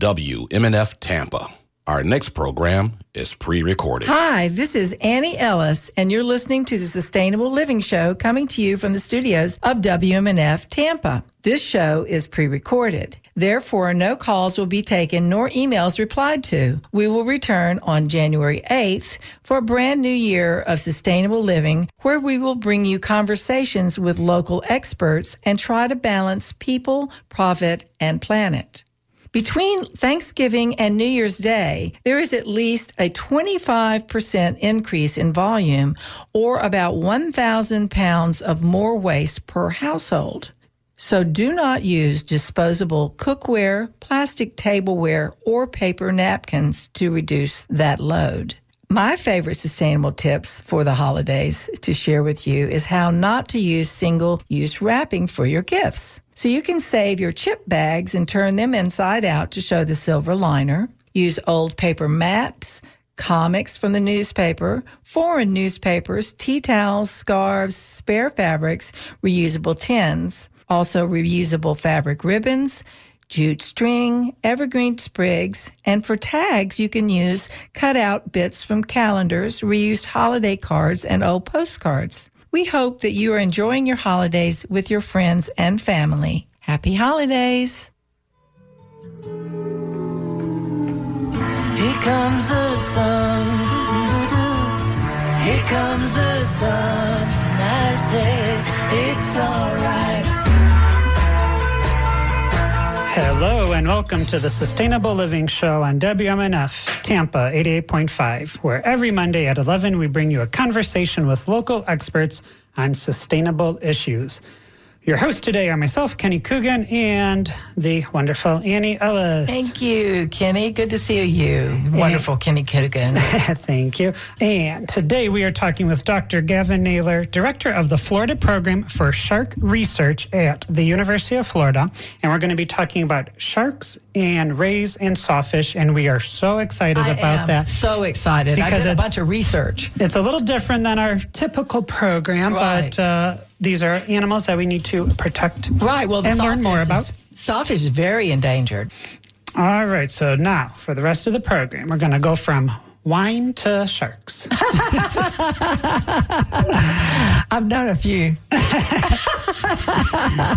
WMNF Tampa. Our next program is pre recorded. Hi, this is Annie Ellis, and you're listening to the Sustainable Living Show coming to you from the studios of WMNF Tampa. This show is pre recorded. Therefore, no calls will be taken nor emails replied to. We will return on January 8th for a brand new year of sustainable living where we will bring you conversations with local experts and try to balance people, profit, and planet. Between Thanksgiving and New Year's Day, there is at least a 25% increase in volume or about 1,000 pounds of more waste per household. So do not use disposable cookware, plastic tableware, or paper napkins to reduce that load. My favorite sustainable tips for the holidays to share with you is how not to use single use wrapping for your gifts. So you can save your chip bags and turn them inside out to show the silver liner. Use old paper maps, comics from the newspaper, foreign newspapers, tea towels, scarves, spare fabrics, reusable tins, also reusable fabric ribbons, jute string, evergreen sprigs, and for tags, you can use cut out bits from calendars, reused holiday cards, and old postcards. We hope that you are enjoying your holidays with your friends and family. Happy holidays! Here comes the sun. Here comes the sun. I say it's alright. Hello and welcome to the Sustainable Living Show on WMNF Tampa 88.5, where every Monday at 11 we bring you a conversation with local experts on sustainable issues. Your hosts today are myself, Kenny Coogan, and the wonderful Annie Ellis. Thank you, Kenny. Good to see you. Wonderful, Kenny Coogan. Thank you. And today we are talking with Dr. Gavin Naylor, Director of the Florida Program for Shark Research at the University of Florida. And we're going to be talking about sharks and rays and sawfish. And we are so excited I about am that. so excited. I Because did a bunch of research. It's a little different than our typical program, Right. but uh, these are animals that we need to protect Right. Well, and learn more about. is- Sawfish is very endangered. All right, so now for the rest of the program, we're going to go from wine to sharks. I've known a few.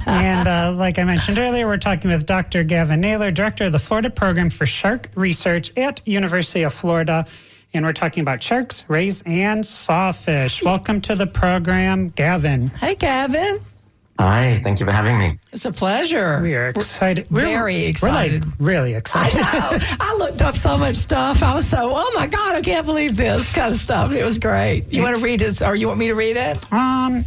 and uh, like I mentioned earlier, we're talking with Dr. Gavin Naylor, Director of the Florida Program for Shark Research at University of Florida. And we're talking about sharks, rays, and sawfish. Welcome to the program, Gavin. Hi, Gavin. Hi, thank you for having me. It's a pleasure. We are excited. We're- very We're excited. like really I excited. know. I looked up so much stuff. I was so, oh my God, I can't believe this kind of stuff. It was great. You want to read it, or you want me to read it? Um,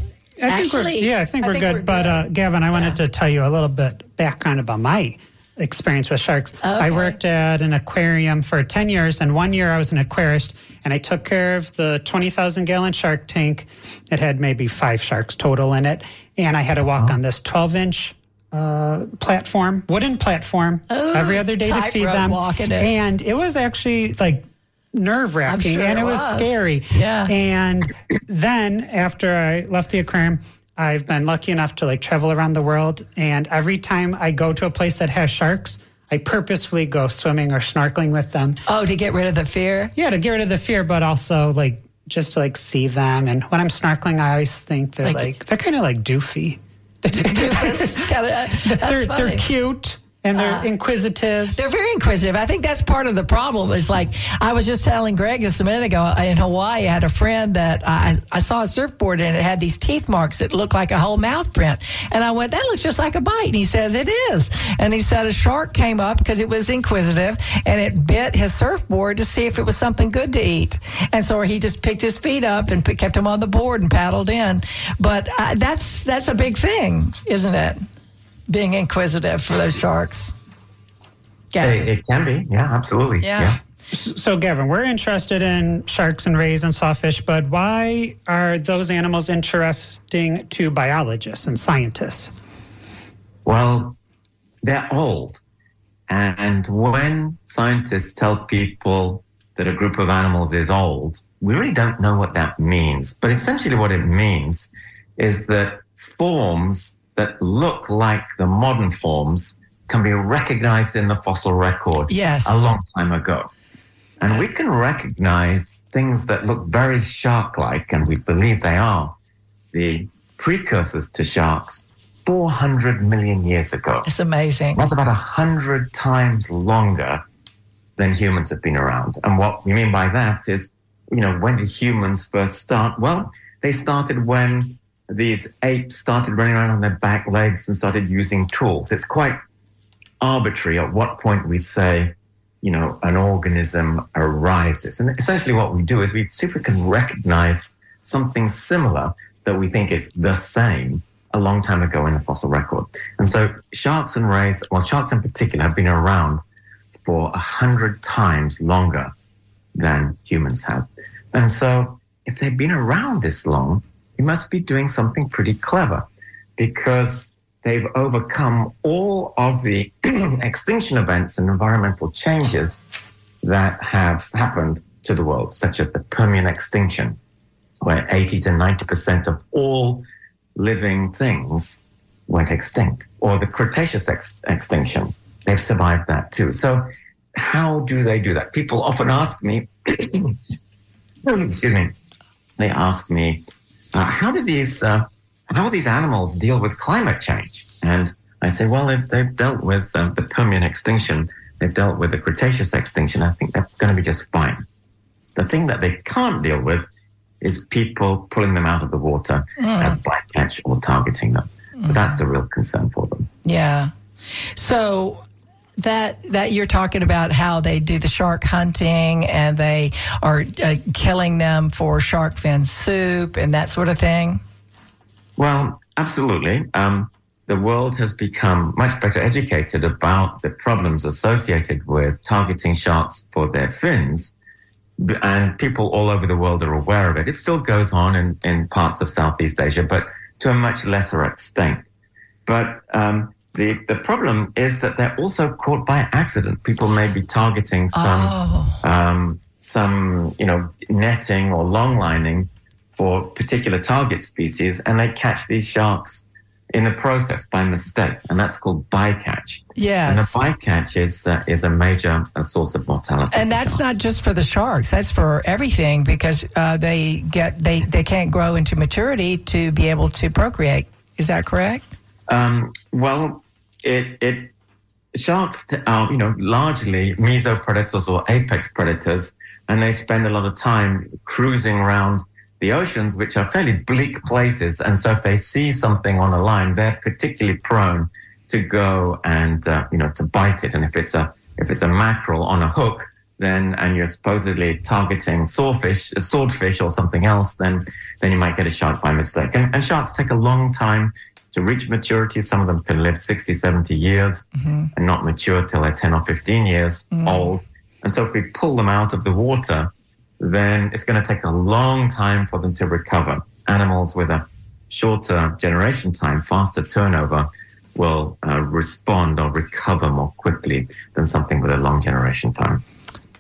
I think we're, Actually, yeah, I think I we're think good. we're but good. Uh, Gavin, I wanted to tell you a little bit background about my experience with sharks. I worked at an aquarium for 10 years, and one year I was an aquarist, and I took care of the 20,000 gallon shark tank. It had maybe five sharks total in it, and I had to walk on this 12 inch uh, platform, wooden platform, every other day to feed them. it. And it was actually like nerve wracking, sure and it it was was. scary. Yeah. And then after I left the aquarium, I've been lucky enough to like travel around the world. And every time I go to a place that has sharks, I purposefully go swimming or snorkeling with them. Oh, to get rid of the fear? Yeah, to get rid of the fear, but also like just to like see them. And when I'm snorkeling, I always think they're Like- like, they're kind of like doofy. Doofus. Kinda- that's they're they're cute and they're inquisitive. They're very inquisitive. I think that's part of the problem. Is like I was just telling Greg just a minute ago in Hawaii. I had a friend that I, I saw a surfboard and it had these teeth marks that looked like a whole mouth print. And I went, that looks just like a bite. And he says it is. And he said a shark came up because it was inquisitive and it bit his surfboard to see if it was something good to eat. And so he just picked his feet up and kept him on the board and paddled in. But uh, that's that's a big thing, isn't it? Being inquisitive for those sharks. Gavin. It, it can be, yeah, absolutely. Yeah. So, Gavin, we're interested in sharks and rays and sawfish, but why are those animals interesting to biologists and scientists? Well, they're old. And when scientists tell people that a group of animals is old, we really don't know what that means. But essentially, what it means is that forms that look like the modern forms can be recognized in the fossil record Yes. a long time ago. And we can recognize things that look very shark like, and we believe they are the precursors to sharks 400 million years ago. It's amazing. That's about 100 times longer than humans have been around. And what we mean by that is, you know, when did humans first start? Well, they started when these apes started running around on their back legs and started using tools. It's quite arbitrary at what point we say, you know, an organism arises. And essentially what we do is we see if we can recognize something similar that we think is the same a long time ago in the fossil record. And so sharks and rays, well, sharks in particular, have been around for a hundred times longer than humans have. And so if they've been around this long, they must be doing something pretty clever because they've overcome all of the extinction events and environmental changes that have happened to the world, such as the Permian extinction, where 80 to 90% of all living things went extinct, or the Cretaceous ex- extinction. They've survived that too. So, how do they do that? People often ask me, excuse me, they ask me, uh, how do these uh, how do these animals deal with climate change? And I say, well, if they've dealt with um, the Permian extinction, they've dealt with the Cretaceous extinction. I think they're going to be just fine. The thing that they can't deal with is people pulling them out of the water as bycatch or targeting them. So that's the real concern for them. Yeah. So that that you're talking about how they do the shark hunting and they are uh, killing them for shark fin soup and that sort of thing. Well, absolutely. Um, the world has become much better educated about the problems associated with targeting sharks for their fins. And people all over the world are aware of it. It still goes on in, in parts of Southeast Asia, but to a much lesser extent. But um, the, the problem is that they're also caught by accident. People may be targeting some Oh. um, some you know netting or long lining for particular target species, and they catch these sharks in the process by mistake, and that's called bycatch. Yes, and the bycatch is uh, is a major uh, source of mortality. And that's sharks. not just for the sharks. That's for everything because uh, they get they, they can't grow into maturity to be able to procreate. Is that correct? Um, well, it it sharks are you know largely mesopredators or apex predators, and they spend a lot of time cruising around the oceans, which are fairly bleak places. And so, if they see something on a line, they're particularly prone to go and uh, you know to bite it. And if it's a if it's a mackerel on a hook, then and you're supposedly targeting swordfish, swordfish or something else, then then you might get a shark by mistake. And, and sharks take a long time to reach maturity. Some of them can live 60, 70 years and not mature till they're 10 or 15 years old. And so if we pull them out of the water, then it's going to take a long time for them to recover. Animals with a shorter generation time, faster turnover, will uh, respond or recover more quickly than something with a long generation time.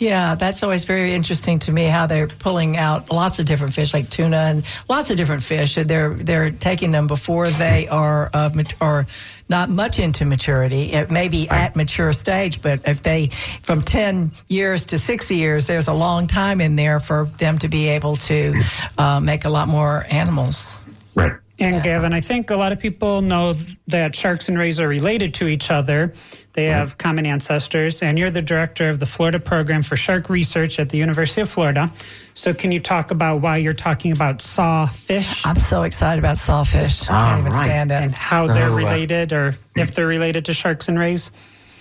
Yeah, that's always very interesting to me how they're pulling out lots of different fish, like tuna and lots of different fish. They're they're taking them before they are uh, mat- or not much into maturity. It may be at mature stage, but if they from ten years to sixty years, there's a long time in there for them to be able to uh, make a lot more animals. Right. And Gavin, I think a lot of people know that sharks and rays are related to each other. They have common ancestors, and you're the director of the Florida Program for Shark Research at the University of Florida. So, can you talk about why you're talking about sawfish I'm so excited about sawfish. I can't even right. stand it. and how So, they're uh, related, or if they're related to sharks and rays?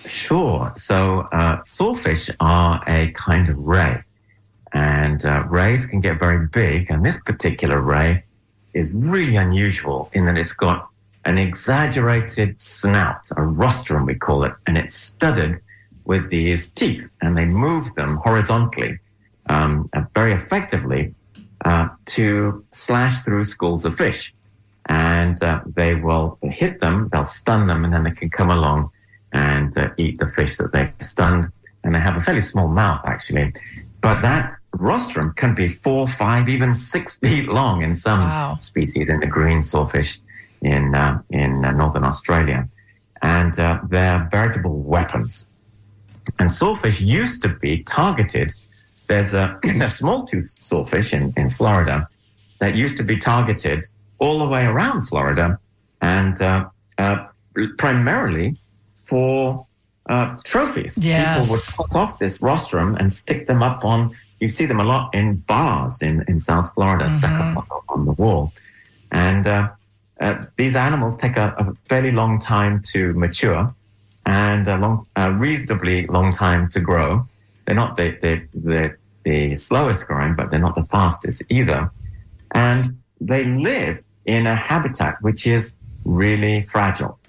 Sure. So uh, sawfish are a kind of ray, and uh, rays can get very big. And this particular ray is really unusual in that it's got an exaggerated snout, a rostrum we call it, and it's studded with these teeth, and they move them horizontally um, uh, very effectively uh, to slash through schools of fish. And uh, they will hit them, they'll stun them, and then they can come along and uh, eat the fish that they've stunned. And they have a fairly small mouth, actually. But that rostrum can be four, five, even six feet long in some Wow. species in the green sawfish in, uh, in uh, northern Australia. and uh, they're veritable weapons. And sawfish used to be targeted. There's a, a small tooth sawfish in, in Florida that used to be targeted all the way around Florida and uh, uh, primarily for uh, trophies. Yes. People would cut off this rostrum and stick them up on, you see them a lot in bars in, in South Florida, stuck up on, on the wall. And uh, uh, these animals take a, a fairly long time to mature and a long, a reasonably long time to grow. They're not the, the, the, the slowest growing, but they're not the fastest either. And they live in a habitat which is really fragile.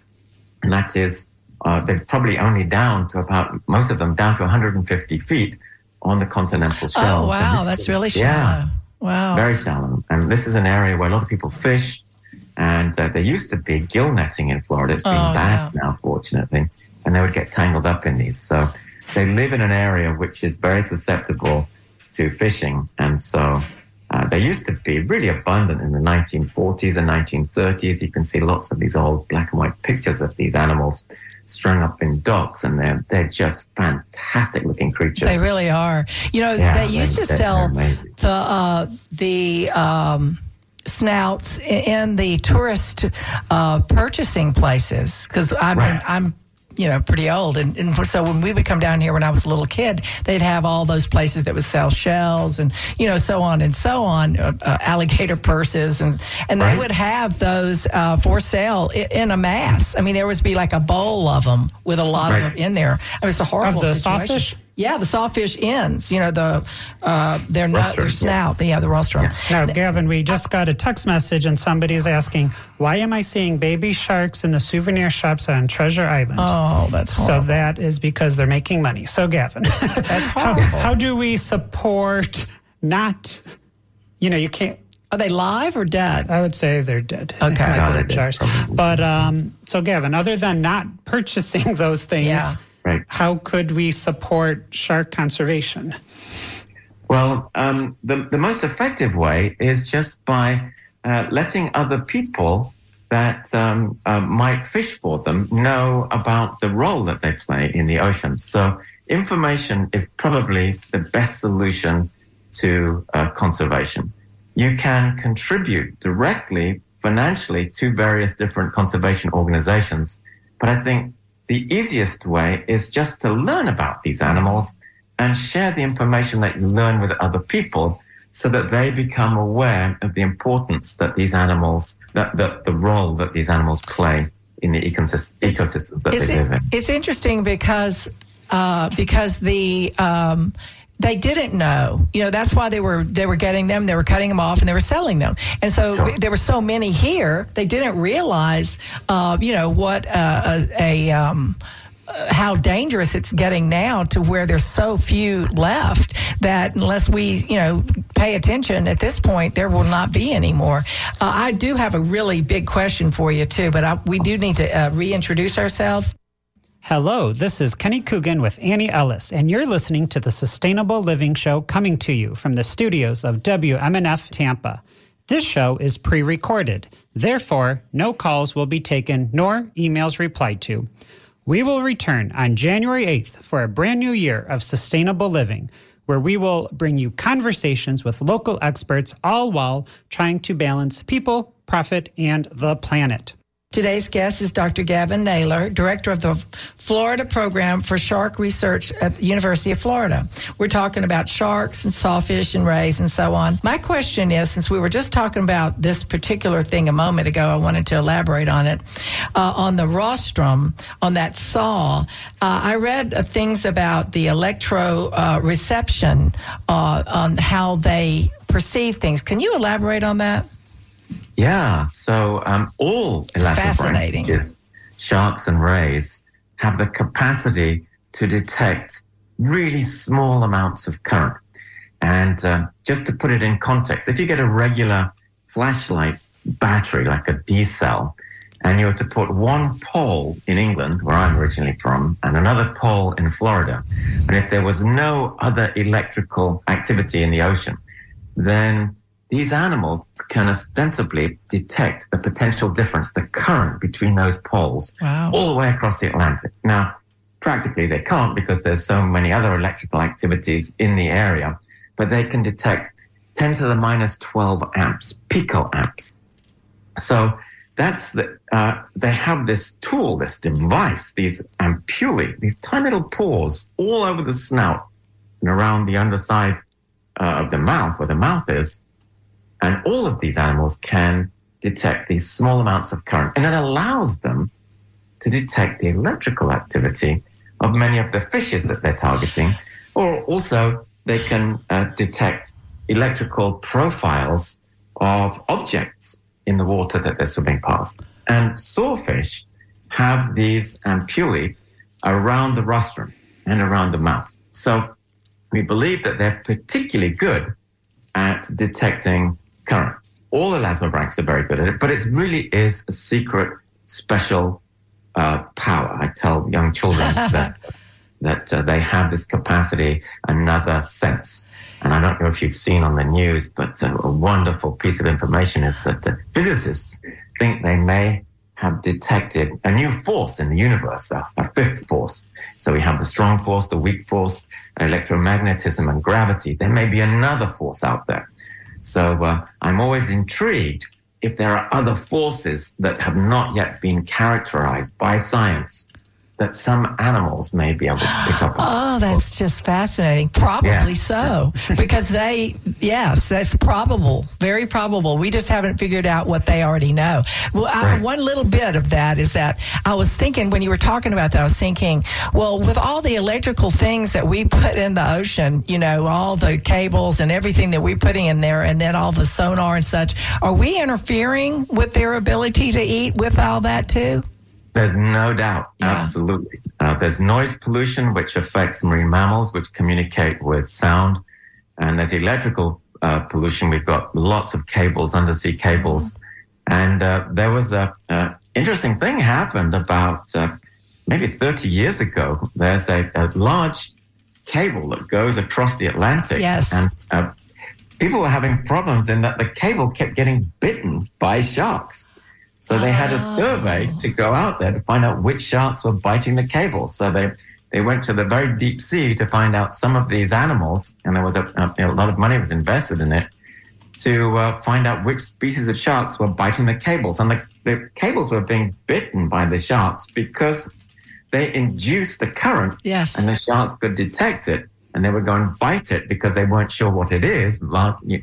And that is, uh, they're probably only down to about, most of them down to 150 feet on the continental shelf. Oh, wow. That's is- really shallow. Yeah, Wow. very shallow. And this is an area where a lot of people fish. And uh, there used to be gill netting in Florida. It's been Oh, banned now, fortunately. And they would get tangled up in these. So they live in an area which is very susceptible to fishing. And so uh, they used to be really abundant in the 1940s and 1930s. You can see lots of these old black and white pictures of these animals strung up in docks, and they're they're just fantastic looking creatures. They really are. You know, Yeah, they used they- to sell the uh, the um, snouts in the tourist uh, purchasing places because I'm Right. I'm you know pretty old and, and so when we would come down here when I was a little kid they'd have all those places that would sell shells and you know so on and so on uh, uh, alligator purses and and they would have those uh, for sale i- in a mass I mean there would be like a bowl of them with a lot Right. of them in there it was a horrible the situation. sawfish? Yeah, the sawfish ends. You know the uh, their nut, their Rostrum, yeah. snout. Yeah, the rostrum. Now, Gavin, we just got a text message and somebody's asking, why am I seeing baby sharks in the souvenir shops on Treasure Island? Oh, that's So that is because they're making money. So, Gavin, that's how, horrible. how do we support not, you know, you can't, Are they live or dead? I would say they're dead. Okay. Michael they're dead, But um, so, Gavin, other than not purchasing those things, Yeah. Right. how could we support shark conservation? Well, um, the, the most effective way is just by uh, letting other people that um, uh, might fish for them know about the role that they play in the ocean. So, information is probably the best solution to uh, conservation. You can contribute directly financially to various different conservation organizations, but I think the easiest way is just to learn about these animals and share the information that you learn with other people so that they become aware of the importance that these animals, that, that the role that these animals play in the ecosystem, ecosystems that they live in. it's interesting because uh, because the um, they didn't know. You know, that's why they were they were getting them. They were cutting them off and they were selling them. And so Sure. there were so many here. They didn't realize, uh, you know, what uh, a, a um, uh, how dangerous it's getting now to where there's so few left that unless we, you know, pay attention at this point, there will not be any more. Uh, I do have a really big question for you too, but I, we do need to uh, reintroduce ourselves. Hello, this is Kenny Coogan with Annie Ellis, and you're listening to the Sustainable Living Show coming to you from the studios of WMNF Tampa. This show is pre recorded, therefore, no calls will be taken nor emails replied to. We will return on January 8th for a brand new year of sustainable living, where we will bring you conversations with local experts, all while trying to balance people, profit, and the planet. Today's guest is Dr. Gavin Naylor, director of the Florida Program for Shark Research at the University of Florida. We're talking about sharks and sawfish and rays and so on. My question is since we were just talking about this particular thing a moment ago, I wanted to elaborate on it. Uh, on the rostrum, on that saw, uh, I read uh, things about the electro uh, reception uh, on how they perceive things. Can you elaborate on that? Yeah, so um, all elasmobranchs, sharks and rays, have the capacity to detect really small amounts of current. And uh, just to put it in context, if you get a regular flashlight battery, like a D cell, and you were to put one pole in England, where I'm originally from, and another pole in Florida, and if there was no other electrical activity in the ocean, then these animals can ostensibly detect the potential difference, the current between those poles, Wow. all the way across the Atlantic. Now, practically they can't because there's so many other electrical activities in the area, but they can detect 10 to the minus 12 amps, picoamps. So that's the, uh, they have this tool, this device, these ampullae, these tiny little pores all over the snout and around the underside uh, of the mouth, where the mouth is. And all of these animals can detect these small amounts of current. And it allows them to detect the electrical activity of many of the fishes that they're targeting. Or also, they can uh, detect electrical profiles of objects in the water that they're swimming past. And sawfish have these ampullae around the rostrum and around the mouth. So we believe that they're particularly good at detecting current. All the elasmobranchs are very good at it, but it really is a secret, special uh, power. I tell young children that that uh, they have this capacity, another sense. And I don't know if you've seen on the news, but uh, a wonderful piece of information is that uh, physicists think they may have detected a new force in the universe, a, a fifth force. So we have the strong force, the weak force, electromagnetism, and gravity. There may be another force out there. So uh, I'm always intrigued if there are other forces that have not yet been characterized by science that some animals may be able to pick up on. Oh, that's just fascinating. Probably Yeah. so. because they, yes, that's probable. Very probable. We just haven't figured out what they already know. Well, I, Right. one little bit of that is that I was thinking, when you were talking about that, I was thinking, well, with all the electrical things that we put in the ocean, you know, all the cables and everything that we're putting in there, and then all the sonar and such, are we interfering with their ability to eat with all that too? There's no doubt. Yeah. Absolutely. Uh, there's noise pollution, which affects marine mammals, which communicate with sound. And there's electrical uh, pollution. We've got lots of cables, undersea cables. And uh, there was a, interesting thing happened about uh, maybe 30 years ago. There's a, a large cable that goes across the Atlantic. Yes. And uh, people were having problems in that the cable kept getting bitten by sharks. So they had a survey to go out there to find out which sharks were biting the cable. So they they went to the very deep sea to find out some of these animals, and there was a, a, a lot of money was invested in it to uh, find out which species of sharks were biting the cables. And the, the cables were being bitten by the sharks because they induced the current Yes. and the sharks could detect it and they would go and bite it because they weren't sure what it is.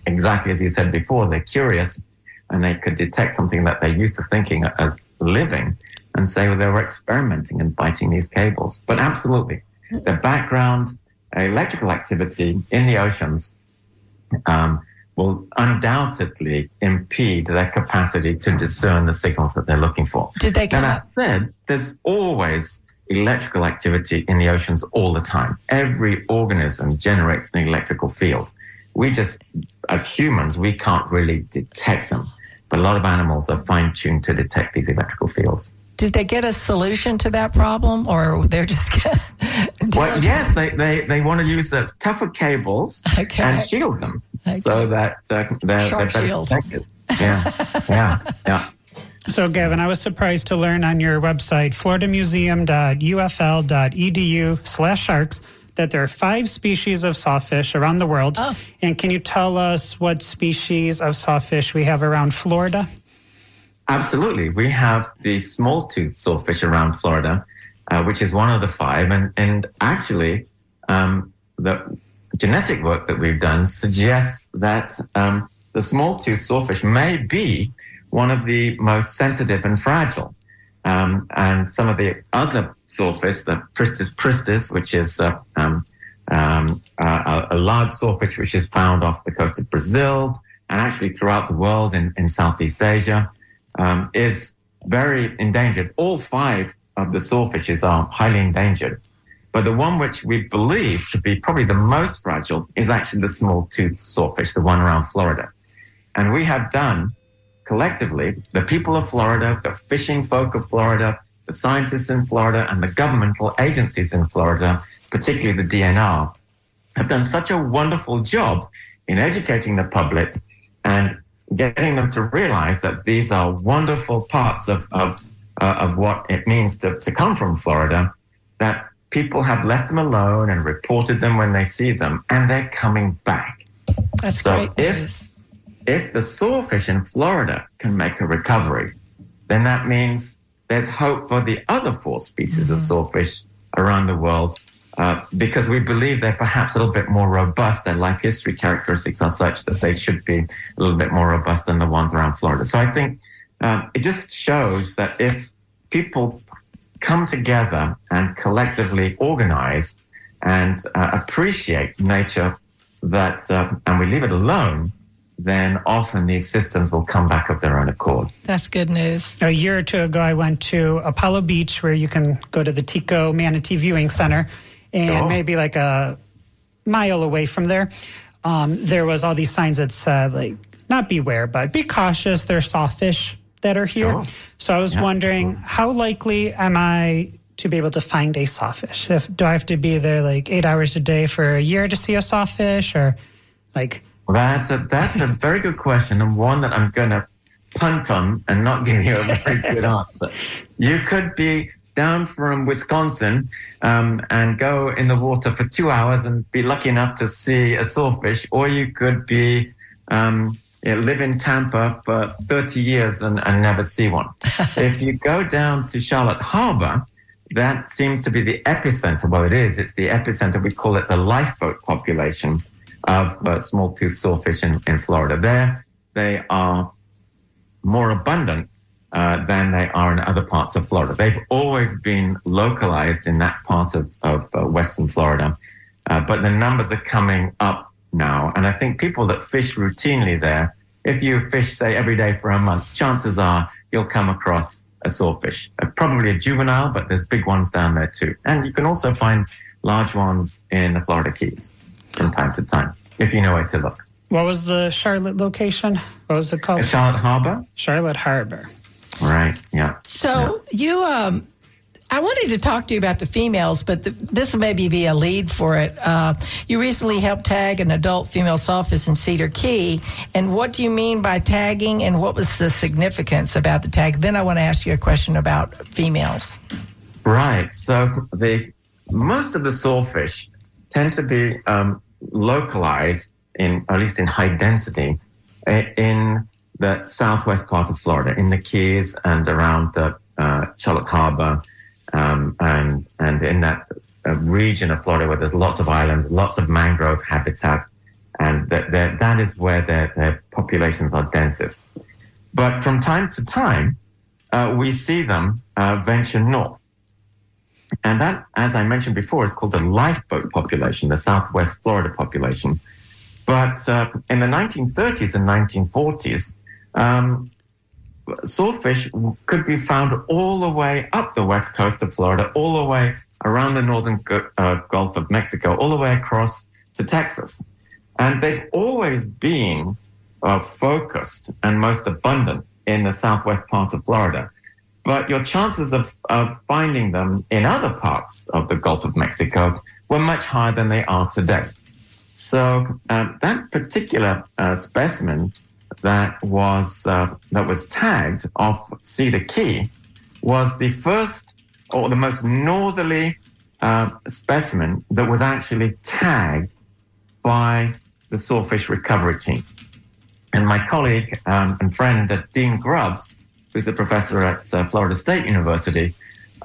Exactly as you said before, they're curious and they could detect something that they're used to thinking as living and say well, they were experimenting and biting these cables. But absolutely, the background electrical activity in the oceans um, will undoubtedly impede their capacity to discern the signals that they're looking for. Did they Now, that said, there's always electrical activity in the oceans all the time. Every organism generates an electrical field. We just, as humans, we can't really detect them. But a lot of animals are fine tuned to detect these electrical fields. Did they get a solution to that problem, or they're just? Well, yes, they, they, they want to use those tougher cables Okay. and shield them so that uh, they're, they're Shark better shield. protected. Yeah, yeah, yeah. So, Gavin, I was surprised to learn on your website, floridamuseum.ufl.edu slash sharks, that there are five species of sawfish around the world. Oh. And can you tell us what species of sawfish we have around Florida? Absolutely. We have the small tooth sawfish around Florida, uh, which is one of the five. And, and actually, um, the genetic work that we've done suggests that um, the small tooth sawfish may be one of the most sensitive and fragile. Um, and some of the other sawfish, the Pristis pristis, which is uh, um, um, a, a large sawfish which is found off the coast of Brazil and actually throughout the world in, in Southeast Asia, um, is very endangered. All five of the sawfishes are highly endangered. But the one which we believe to be probably the most fragile is actually the small tooth sawfish, the one around Florida. And we have done collectively, the people of Florida, the fishing folk of Florida, the scientists in Florida, and the governmental agencies in Florida, particularly the DNR, have done such a wonderful job in educating the public and getting them to realize that these are wonderful parts of, of, uh, of what it means to, to come from Florida, that people have left them alone and reported them when they see them, and they're coming back. That's So great. if-. If the sawfish in Florida can make a recovery, then that means there's hope for the other four species of sawfish around the world uh, because we believe they're perhaps a little bit more robust. Their life history characteristics are such that they should be a little bit more robust than the ones around Florida. So I think um, it just shows that if people come together and collectively organize and uh, appreciate nature that uh, and we leave it alone then often these systems will come back of their own accord That's good news. A year or two ago, I went to Apollo Beach, where you can go to the TECO Manatee Viewing Center, and Sure. maybe like a mile away from there, um, there was all these signs that said like, not beware, but be cautious. There's sawfish that are here. Sure. So I was Yeah, wondering, how likely am I to be able to find a sawfish? If do I have to be there like eight hours a day for a year to see a sawfish, or like? Well, that's a that's a very good question and one that i'm going to punt on and not give you a very good answer you could be down from wisconsin um, and go in the water for two hours and be lucky enough to see a sawfish or you could be um, you know, live in Tampa for 30 years and, and never see one. if you go down to Charlotte Harbor, that seems to be the epicenter. Well, it is. It's the epicenter. We call it the lifeboat population of small-tooth sawfish in, in Florida. There, they are more abundant uh, than they are in other parts of Florida. They've always been localized in that part of, of uh, Western Florida, uh, but the numbers are coming up now. And I think people that fish routinely there, if you fish, say, every day for a month, chances are you'll come across a sawfish. Uh, probably a juvenile, but there's big ones down there too. And you can also find large ones in the Florida Keys from time to time, if you know where to look. What was the Charlotte location? What was it called? Charlotte Harbor? Charlotte Harbor. Right, yeah. So you, um, I wanted to talk to you about the females, but the, this will maybe be a lead for it. Uh, you recently helped tag an adult female sawfish in Cedar Key, and what do you mean by tagging, and what was the significance about the tag? Then I want to ask you a question about females. Right. So the most of the sawfish tend to be um, localized in, at least in high density, in the southwest part of Florida, in the Keys and around the uh, Charlotte Harbor, um, and and in that uh, region of Florida where there's lots of islands, lots of mangrove habitat, and that that that is where their, their populations are densest. But from time to time, uh, we see them uh, venture north. And that, as I mentioned before, is called the lifeboat population, the Southwest Florida population. But uh, in the 1930s and 1940s, um, sawfish could be found all the way up the west coast of Florida, all the way around the northern uh, Gulf of Mexico, all the way across to Texas. And they've always been uh, focused and most abundant in the southwest part of Florida. But your chances of, of finding them in other parts of the Gulf of Mexico were much higher than they are today. So um, that particular uh, specimen that was uh, that was tagged off Cedar Key was the first or the most northerly uh, specimen that was actually tagged by the sawfish recovery team. And my colleague um, and friend uh, Dean Grubbs, who's a professor at uh, Florida State University,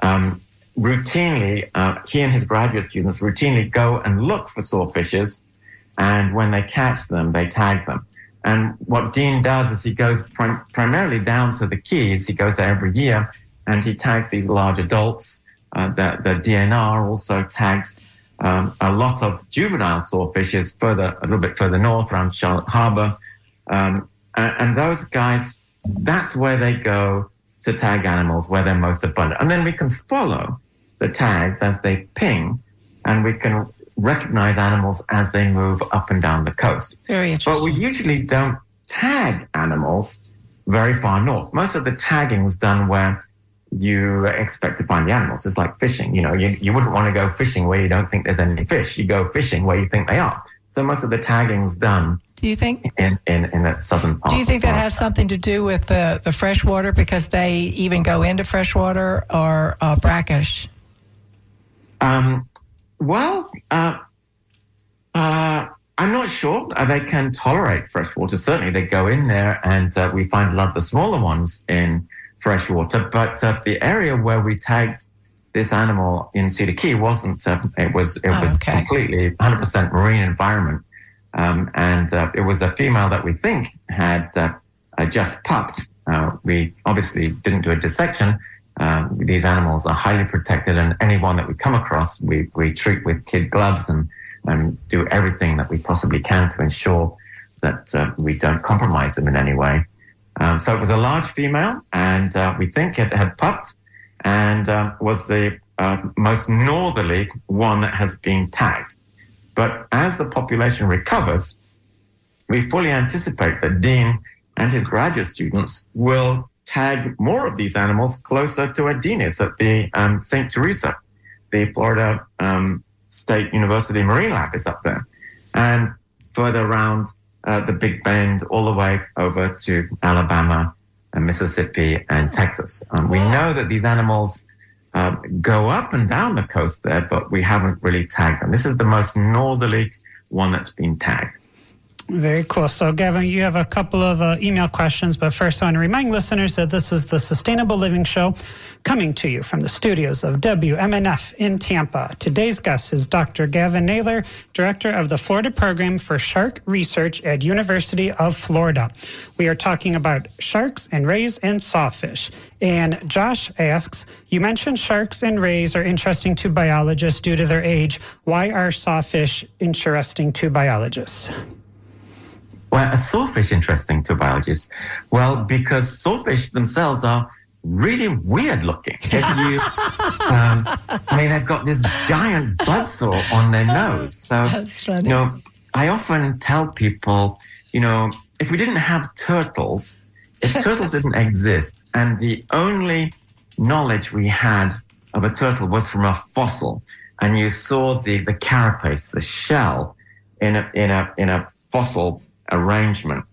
um, routinely, uh, he and his graduate students routinely go and look for sawfishes, and when they catch them, they tag them. And what Dean does is he goes prim- primarily down to the Keys. He goes there every year, and he tags these large adults. Uh, the, the DNR also tags um, a lot of juvenile sawfishes further, a little bit further north around Charlotte Harbor. Um, and, and those guys, that's where they go to tag animals where they're most abundant. And then we can follow the tags as they ping, and we can recognize animals as they move up and down the coast. Very interesting. But we usually don't tag animals very far north. Most of the tagging is done where you expect to find the animals. It's like fishing. You know, you, you wouldn't want to go fishing where you don't think there's any fish. You go fishing where you think they are. So most of the tagging is done Do you think? in, in, in that southern part. Do you think that has something to do with the, the fresh water because they even go into fresh water or uh, brackish? Um, well, uh, uh, I'm not sure they can tolerate fresh water. Certainly, they go in there, and uh, we find a lot of the smaller ones in fresh water. But uh, the area where we tagged this animal in Cedar Key wasn't. Uh, it was. It Oh, was okay. completely 100% marine environment, um, and uh, it was a female that we think had uh, uh, just pupped. Uh, we obviously didn't do a dissection. Um, these animals are highly protected, and anyone that we come across, we, we treat with kid gloves and, and do everything that we possibly can to ensure that uh, we don't compromise them in any way. Um, so it was a large female, and uh, we think it had pupped and uh, was the uh, most northerly one that has been tagged. But as the population recovers, we fully anticipate that Dean and his graduate students will tag more of these animals closer to where Dean is at the um, St. Teresa. The Florida um, State University Marine Lab is up there. And further around uh, the Big Bend, all the way over to Alabama and Mississippi and Texas. Um, we know that these animals um, go up and down the coast there, but we haven't really tagged them. This is the most northerly one that's been tagged. Very cool. So, Gavin, you have a couple of uh, email questions, but first, I want to remind listeners that this is the Sustainable Living Show coming to you from the studios of WMNF in Tampa. Today's guest is Dr. Gavin Naylor, Director of the Florida Program for Shark Research at University of Florida. We are talking about sharks and rays and sawfish. And Josh asks, you mentioned sharks and rays are interesting to biologists due to their age. Why are sawfish interesting to biologists? Well, are sawfish interesting to biologists? Well, because sawfish themselves are really weird looking. You, um, I mean, they've got this giant buzzsaw on their nose. So, That's funny. you know, I often tell people, you know, if we didn't have turtles, if turtles didn't exist, and the only knowledge we had of a turtle was from a fossil, and you saw the, the carapace, the shell, in a in a in a fossil arrangement,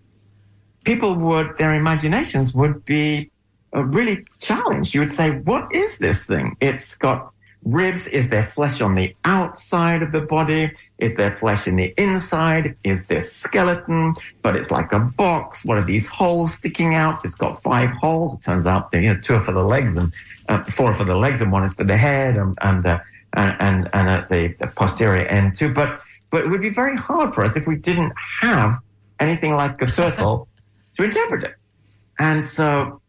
people would their imaginations would be uh, really challenged. You would say, "What is this thing? It's got ribs. Is there flesh on the outside of the body? Is there flesh in the inside? Is there skeleton? But it's like a box. What are these holes sticking out? It's got five holes. It turns out, that, you know, two are for the legs and uh, four for the legs, and one is for the head and and uh, and and, and at the, the posterior end too. But but it would be very hard for us if we didn't have anything like a turtle to interpret it. And so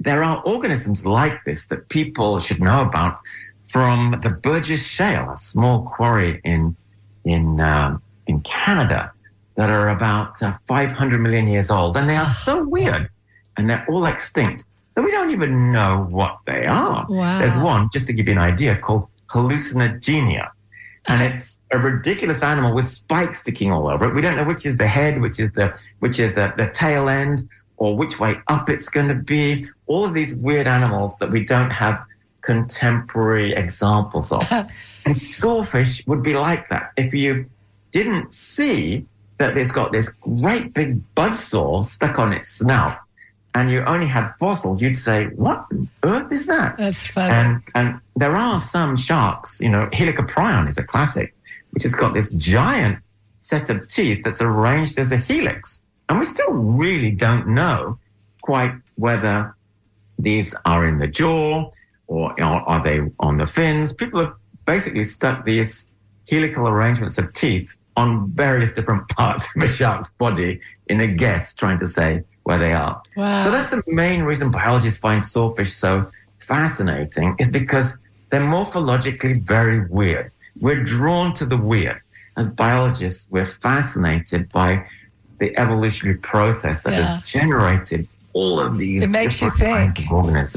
there are organisms like this that people should know about from the Burgess Shale, a small quarry in in um, in Canada that are about uh, 500 million years old, and they are so weird, and they're all extinct that we don't even know what they are. Wow. There's one, just to give you an idea, called hallucinogenia. And it's a ridiculous animal with spikes sticking all over it. We don't know which is the head, which is the which is the, the tail end, or which way up it's going to be. All of these weird animals that we don't have contemporary examples of. and sawfish would be like that. If you didn't see that it's got this great big buzzsaw stuck on its snout, and you only had fossils, you'd say, "What earth is that?" That's funny. And and there are some sharks, you know, Helicoprion is a classic, which has got this giant set of teeth that's arranged as a helix. And we still really don't know quite whether these are in the jaw or are, are they on the fins. People have basically stuck these helical arrangements of teeth on various different parts of a shark's body in a guess, trying to say where they are. Wow. So that's the main reason biologists find sawfish so fascinating is because they're morphologically very weird. We're drawn to the weird. As biologists, we're fascinated by the evolutionary process that Yeah. has generated all of these It makes you think.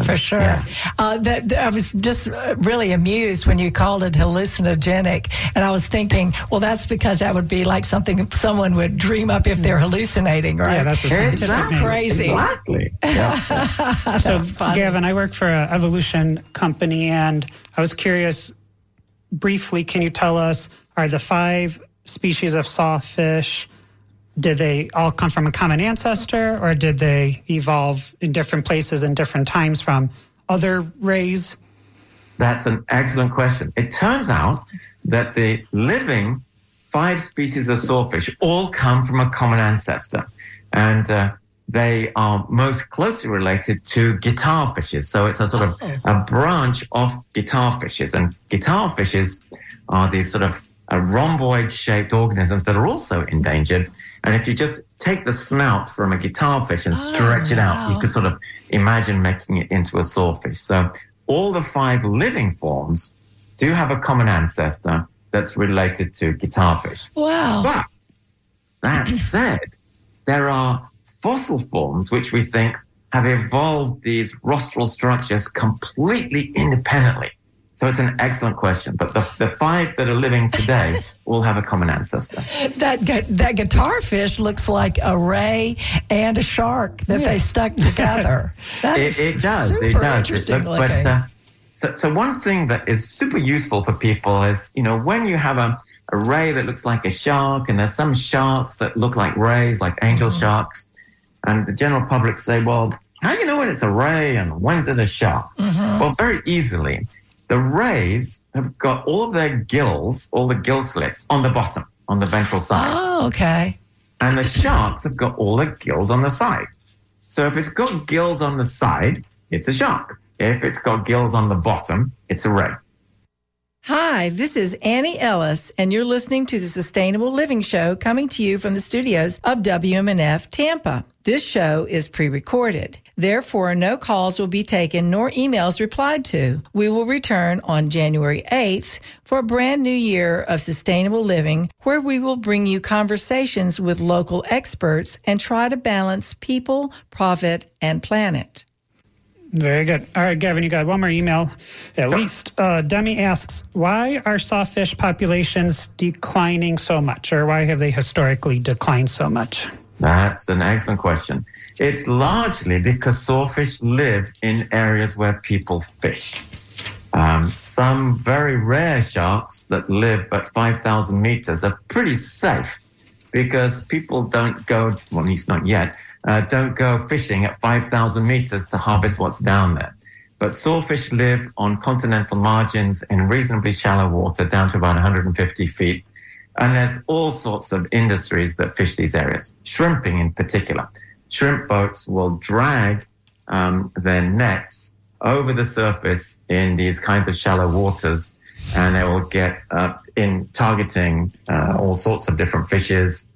For sure. Yeah. Uh, that, that- I was just uh, really amused when you called it hallucinogenic. And I was thinking, well, that's because that would be like something someone would dream up if they're hallucinating, right? Yeah, that's a scientific Exactly. name. crazy. Exactly. Yeah. So, funny. Gavin, I work for an evolution company, and I was curious briefly, can you tell us are the five species of sawfish did they all come from a common ancestor or did they evolve in different places and different times from other rays? That's an excellent question. It turns out that the living five species of sawfish all come from a common ancestor. And uh, they are most closely related to guitar fishes. So it's a sort of Oh. a branch of guitar fishes. And guitar fishes are these sort of uh, rhomboid shaped organisms that are also endangered. And if you just take the snout from a guitar fish and oh, stretch it out, you could sort of imagine making it into a sawfish. So all the five living forms do have a common ancestor that's related to guitar fish. Wow. But that said, there are fossil forms which we think have evolved these rostral structures completely independently. So it's an excellent question. But the, the five that are living today all have a common ancestor. That gu- that guitar fish looks like a ray and a shark that they stuck together. That It, is it does. Super It does. It interesting looks- looking. but, uh, so, so one thing that is super useful for people is, you know, when you have a, a ray that looks like a shark, and there's some sharks that look like rays, like angel Mm-hmm. sharks, and the general public say, well, how do you know when it's a ray and when's it a shark? Mm-hmm. Well, very easily. The rays have got all of their gills, all the gill slits on the bottom, on the ventral side. oh, okay. And the sharks have got all the gills on the side. So if it's got gills on the side, it's a shark. If it's got gills on the bottom, it's a ray. Hi, this is Annie Ellis, and you're listening to the Sustainable Living Show coming to you from the studios of WMNF Tampa. This show is pre recorded. Therefore, no calls will be taken nor emails replied to. We will return on January 8th for a brand new year of sustainable living where we will bring you conversations with local experts and try to balance people, profit, and planet. Very good. All right, Gavin, you got one more email. At least uh, Demi asks, why are sawfish populations declining so much, or why have they historically declined so much? That's an excellent question. It's largely because sawfish live in areas where people fish. Um, some very rare sharks that live at 5,000 meters are pretty safe because people don't go, well, at least not yet, uh, don't go fishing at 5,000 meters to harvest what's down there. But sawfish live on continental margins in reasonably shallow water down to about 150 feet. And there's all sorts of industries that fish these areas, shrimping in particular. Shrimp boats will drag um, their nets over the surface in these kinds of shallow waters, and they will get up in targeting uh, all sorts of different fishes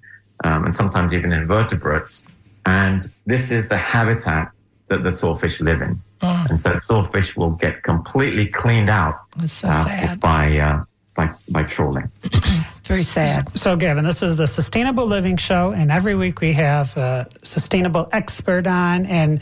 um, and sometimes even invertebrates. And this is the habitat that the sawfish live in. And so sawfish will get completely cleaned out so uh, sad. by, uh, by, by trawling. Very sad. So, Gavin, this is the Sustainable Living Show, and every week we have a sustainable expert on. And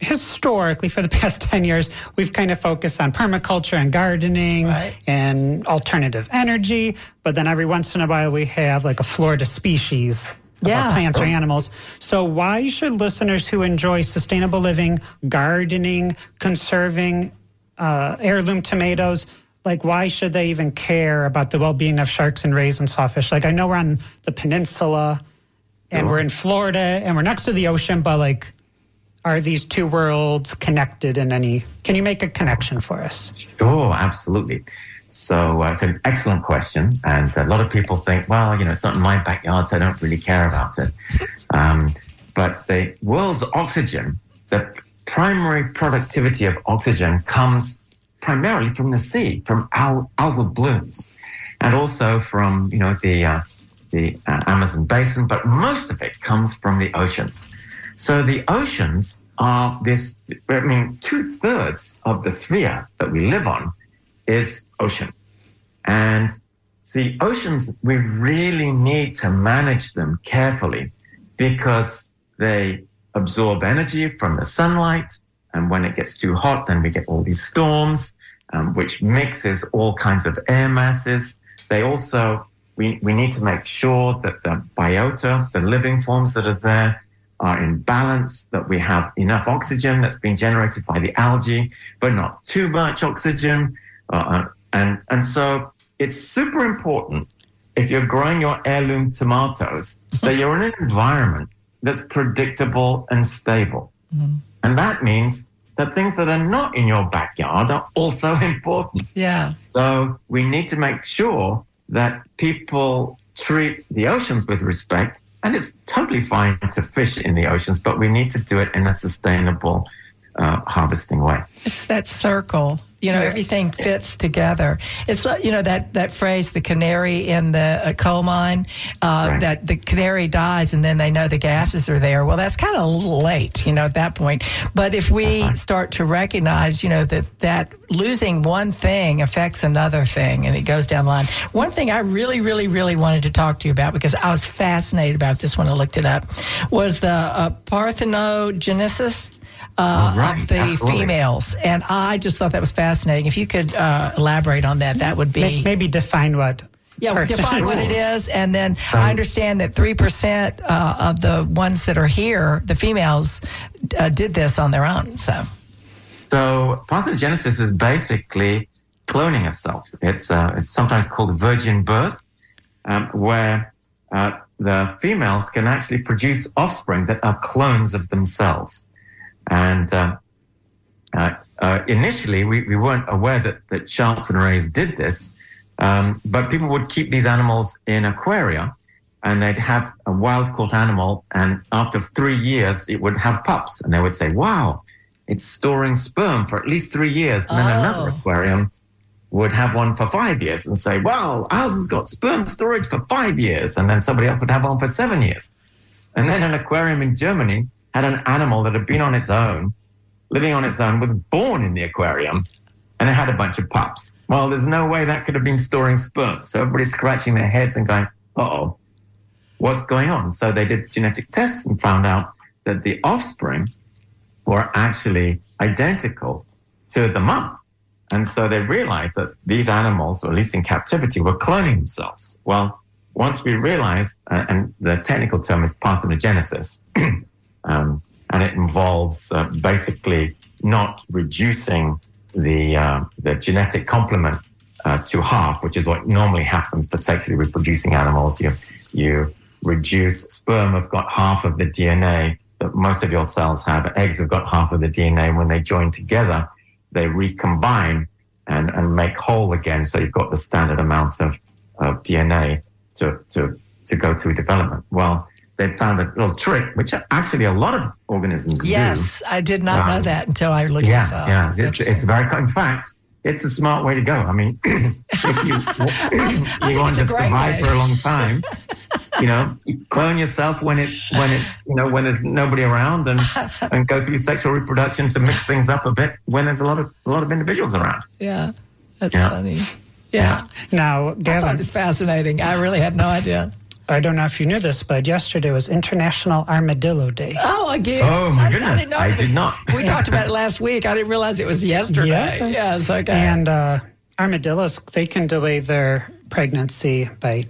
historically, for the past 10 years, we've kind of focused on permaculture and gardening Right. and alternative energy. But then every once in a while, we have like a Florida species. About Yeah. plants or animals. So, why should listeners who enjoy sustainable living, gardening, conserving uh, heirloom tomatoes, like why should they even care about the well-being of sharks and rays and sawfish? Like I know we're on the peninsula and we're in Florida and we're next to the ocean, but like are these two worlds connected in any can you make a connection for us? Oh, absolutely. So uh, it's an excellent question, and a lot of people think, well, you know, it's not in my backyard, so I don't really care about it. Um, but the world's oxygen, the primary productivity of oxygen comes primarily from the sea, from al- algal blooms, and also from you know the uh, the uh, Amazon basin. But most of it comes from the oceans. So the oceans are this. I mean, two thirds of the sphere that we live on is ocean. And the oceans, we really need to manage them carefully because they absorb energy from the sunlight. And when it gets too hot, then we get all these storms, um, which mixes all kinds of air masses. They also, we, we need to make sure that the biota, the living forms that are there, are in balance, that we have enough oxygen that's been generated by the algae, but not too much oxygen. Uh, and, and so it's super important if you're growing your heirloom tomatoes, that you're in an environment that's predictable and stable. And that means that things that are not in your backyard are also important. Yeah. So we need to make sure that people treat the oceans with respect. And it's totally fine to fish in the oceans, but we need to do it in a sustainable uh, harvesting way. It's that circle. You know, everything fits together. It's like, you know that that phrase, the canary in the uh, coal mine, uh, Right. that the canary dies and then they know the gases are there. Well, that's kind of a little late, you know, at that point. But if we start to recognize, you know, that that losing one thing affects another thing, and it goes down the line. One thing I really, really, really wanted to talk to you about because I was fascinated about this when I looked it up was the uh, parthenogenesis. Uh, right, of the absolutely. females, and I just thought that was fascinating. If you could uh, elaborate on that, that would be May- Maybe define what. yeah, person- define what it is, and then I understand that three percent uh, of the ones that are here, the females, uh, did this on their own. So So parthenogenesis is basically cloning a self. It's, uh, it's sometimes called virgin birth, um, where uh, the females can actually produce offspring that are clones of themselves. And uh, uh, uh, initially, we, we weren't aware that, that sharks and rays did this, um, but people would keep these animals in aquaria and they'd have a wild caught animal, and after three years, it would have pups, and they would say, Wow, it's storing sperm for at least three years. And then another Oh. aquarium would have one for five years and say, Well, ours has got sperm storage for five years. And then somebody else would have one for seven years. And then an aquarium in Germany had an animal that had been on its own, living on its own, was born in the aquarium, and it had a bunch of pups. Well, there's no way that could have been storing sperm. So everybody's scratching their heads and going, oh, what's going on? So they did genetic tests and found out that the offspring were actually identical to the mum. And so they realized that these animals, or at least in captivity, were cloning themselves. Well, once we realized, uh, and the technical term is parthenogenesis, um, and it involves uh, basically not reducing the uh, the genetic complement uh, to half, which is what normally happens for sexually reproducing animals. You you reduce sperm have got half of the DNA that most of your cells have. Eggs have got half of the DNA. When they join together, they recombine and, and make whole again. So you've got the standard amount of, of DNA to, to, to go through development. Well, they found a little trick, which actually a lot of organisms do. yes, I did not know Um, that until I looked Yeah, this up. yeah. It's It's, it's very, in fact, it's a smart way to go. I mean, if you, you want to survive way. for a long time, you know, you clone yourself when it's, when it's, you know, when there's nobody around and, and go through sexual reproduction to mix things up a bit when there's a lot of, a lot of individuals around. yeah, that's Yeah. funny. Yeah, Now, I Gavin, it's fascinating. I really had no idea. I don't know if you knew this, but yesterday was International Armadillo Day. Oh, again. Oh, my I- I goodness. didn't know I did not. We talked about it last week. I didn't realize it was yesterday. Yes. Yes, okay. And uh, armadillos, they can delay their pregnancy by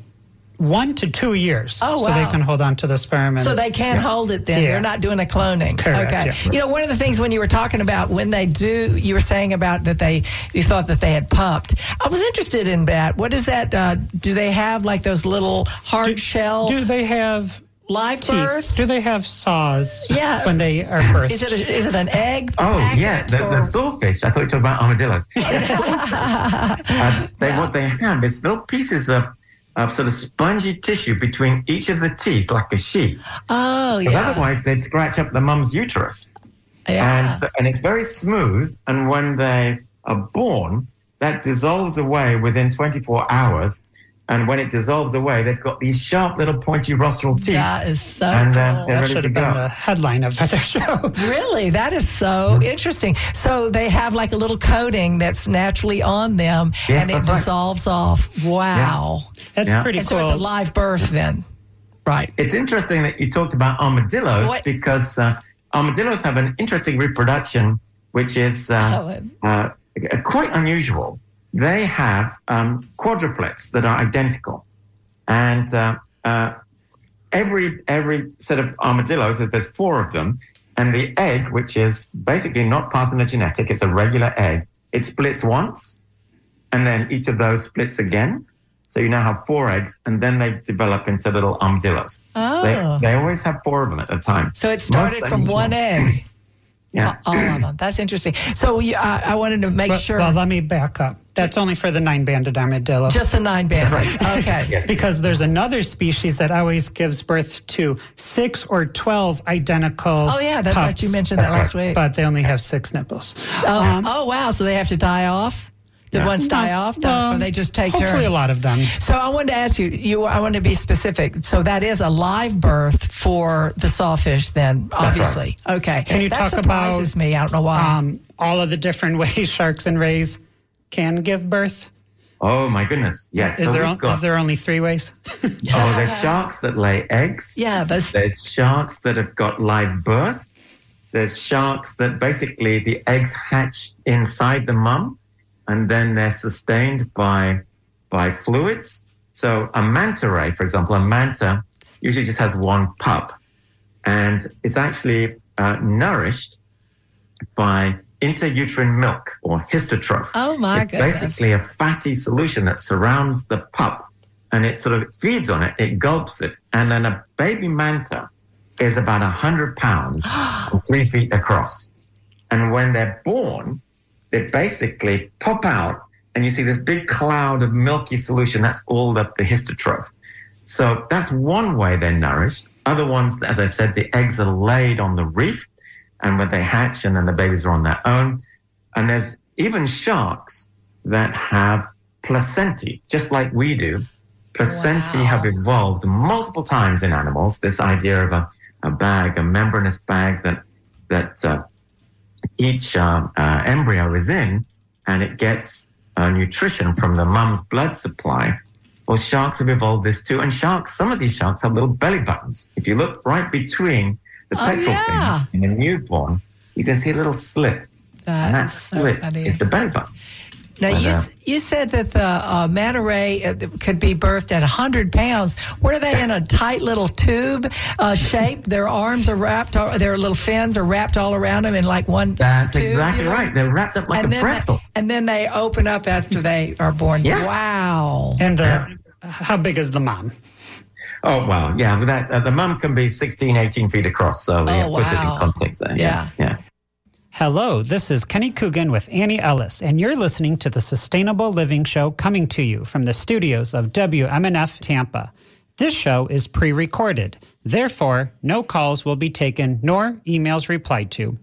one to two years. Oh, So they can hold on to the sperm. And, So they can hold it then. Yeah. They're not doing a cloning. Correct, Okay. yeah. You know, one of the things when you were talking about when they do, you were saying about that they, you thought that they had pumped. I was interested in that. What is that? Uh, do they have like those little hard do, shell do they have live teeth? birth? Do they have saws Yeah. when they are birthed? Is it, a, is it an egg? Oh yeah, the, or- the sawfish. I thought you were talking about armadillos. uh, they, What they have is little pieces of, of sort of spongy tissue between each of the teeth, like a sheath. oh, yeah. otherwise, they'd scratch up the mum's uterus. yeah. And, so- and it's very smooth. And when they are born, that dissolves away within 24 hours. And when it dissolves away, they've got these sharp little pointy rostral teeth. that is so And, uh, cool. that should to have been go. the headline of the show. Really? That is so interesting. So they have like a little coating that's naturally on them Yes, and it that's right. dissolves off. Wow. That's Yeah. pretty And cool. so it's a live birth then. Right. It's interesting that you talked about armadillos What? because uh, armadillos have an interesting reproduction, which is uh, Oh, uh, quite unusual. They have um, quadruplets that are identical, and uh, uh, every every set of armadillos, there's, there's four of them, and the egg, which is basically not parthenogenetic, it's a regular egg. It splits once, and then each of those splits again. So you now have four eggs, and then they develop into little armadillos. Oh. They, they always have four of them at a time. So it started Most from one egg. Yeah. Uh, all of them. That's interesting. So you, I, I wanted to make Well, sure. well, let me back up. That's only for the nine-banded armadillo. just the nine banded. Okay. Yes. because there's another species that always gives birth to six or 12 identical Oh yeah, that's what you mentioned that last week. But they only have six nipples. oh, um, oh wow, so they have to die off. The Yeah. ones die off, Well, or they just take Hopefully turns. a lot of them. So I wanted to ask you, you I want to be specific. So that is a live birth for the sawfish then, That's right. obviously. Okay. Can you that talk about, surprises me. I don't know why. Um, all of the different ways sharks and rays can give birth. Oh my goodness! Yes. Is So there on, got- is there only three ways? Oh, there's sharks that lay eggs. yeah, that's There's sharks that have got live birth. There's sharks that basically the eggs hatch inside the mum, and then they're sustained by by fluids. So a manta ray, for example, a manta usually just has one pup, and it's actually uh, nourished by intrauterine milk or histotroph. Oh, my it's goodness. basically a fatty solution that surrounds the pup and it sort of feeds on it, it gulps it. And then a baby manta is about 100 pounds three feet across. And when they're born, they basically pop out and you see this big cloud of milky solution. That's all the, the histotroph. So that's one way they're nourished. Other ones, as I said, the eggs are laid on the reef and when they hatch and then the babies are on their own. And there's even sharks that have placentae, just like we do. Placentae Wow. have evolved multiple times in animals. This idea of a, a bag, a membranous bag that that uh, each uh, uh, embryo is in, and it gets uh, nutrition from the mum's blood supply. Well, sharks have evolved this too, and sharks. Some of these sharks have little belly buttons. If you look right between the Oh, pectoral yeah. fins in a newborn, you can see a little slit, and that that's so slit is the belly button. Now you uh, s- you said that the uh, manta ray uh, could be birthed at 100 pounds. Were they in a tight little tube uh, shape? Their arms are wrapped, all, their little fins are wrapped all around them in like one. That's tube, exactly you know? right. They're wrapped up like and a then pretzel. They, and then they open up after they are born. Yeah. Wow. And the, how big is the mom? Oh, wow. Yeah, that, uh, the mum can be 16, 18 feet across. So, yeah, Oh, put it in wow. context there. Yeah. Yeah. yeah. Hello, this is Kenny Coogan with Annie Ellis, and you're listening to the Sustainable Living Show coming to you from the studios of WMNF Tampa. This show is pre recorded, therefore, no calls will be taken nor emails replied to.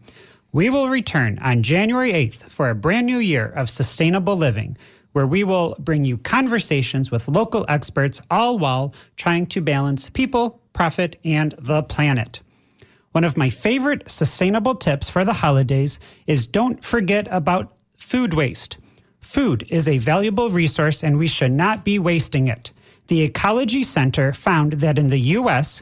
We will return on January 8th for a brand new year of sustainable living, where we will bring you conversations with local experts, all while trying to balance people, profit, and the planet. One of my favorite sustainable tips for the holidays is don't forget about food waste. Food is a valuable resource and we should not be wasting it. The Ecology Center found that in the U.S.,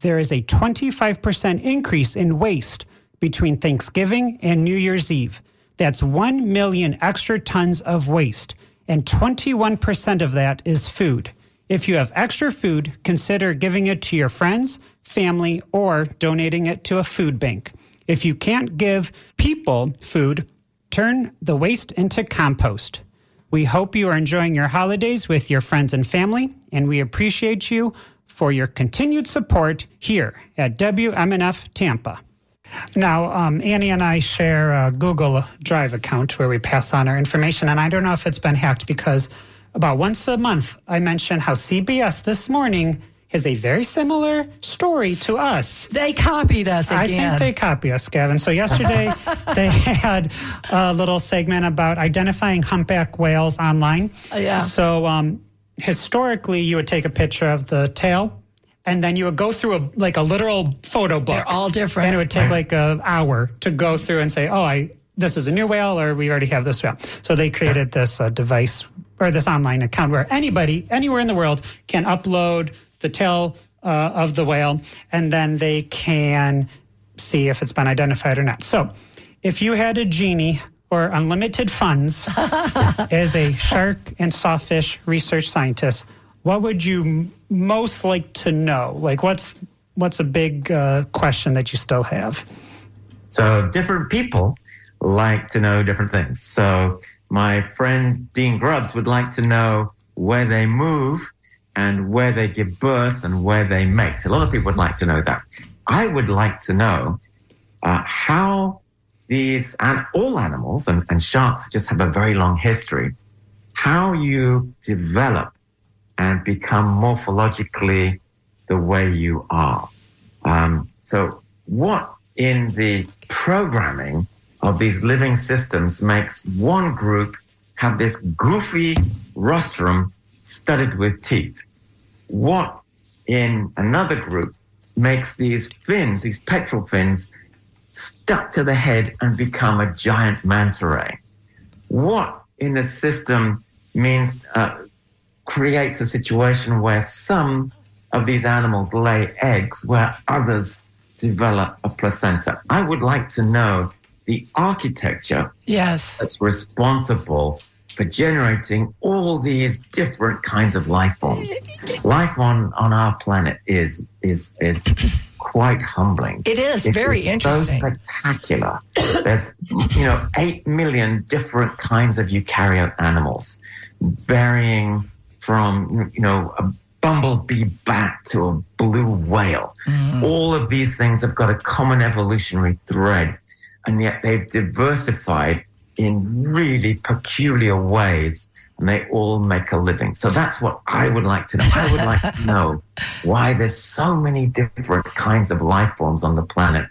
there is a 25% increase in waste between Thanksgiving and New Year's Eve. That's 1 million extra tons of waste, and 21% of that is food. If you have extra food, consider giving it to your friends, family, or donating it to a food bank. If you can't give people food, turn the waste into compost. We hope you are enjoying your holidays with your friends and family, and we appreciate you for your continued support here at WMNF Tampa. Now, um, Annie and I share a Google Drive account where we pass on our information, and I don't know if it's been hacked because about once a month I mention how CBS this morning has a very similar story to us. They copied us again. I think they copy us, Gavin. So yesterday they had a little segment about identifying humpback whales online. Oh, yeah. So um, historically, you would take a picture of the tail, and then you would go through a like a literal photo book. They're all different. And it would take like an hour to go through and say, "Oh, I this is a new whale, or we already have this whale." So they created this uh, device or this online account where anybody anywhere in the world can upload the tail uh, of the whale, and then they can see if it's been identified or not. So, if you had a genie or unlimited funds as a shark and sawfish research scientist, what would you m- most like to know? Like, what's what's a big uh, question that you still have? So different people like to know different things. So my friend Dean Grubbs would like to know where they move and where they give birth and where they mate. A lot of people would like to know that. I would like to know uh, how these and all animals and, and sharks just have a very long history. How you develop and become morphologically the way you are. Um, so, what in the programming of these living systems makes one group have this goofy rostrum studded with teeth? What in another group makes these fins, these pectoral fins, stuck to the head and become a giant manta ray? What in the system means uh, creates a situation where some of these animals lay eggs where others develop a placenta. I would like to know the architecture Yes. that's responsible for generating all these different kinds of life forms. Life on, on our planet is is is quite humbling. It is It very is interesting. So spectacular. There's you know eight million different kinds of eukaryote animals, varying from you know a bumblebee bat to a blue whale. Mm. All of these things have got a common evolutionary thread, and yet they've diversified in really peculiar ways. And they all make a living. So that's what I would like to know. I would like to know why there's so many different kinds of life forms on the planet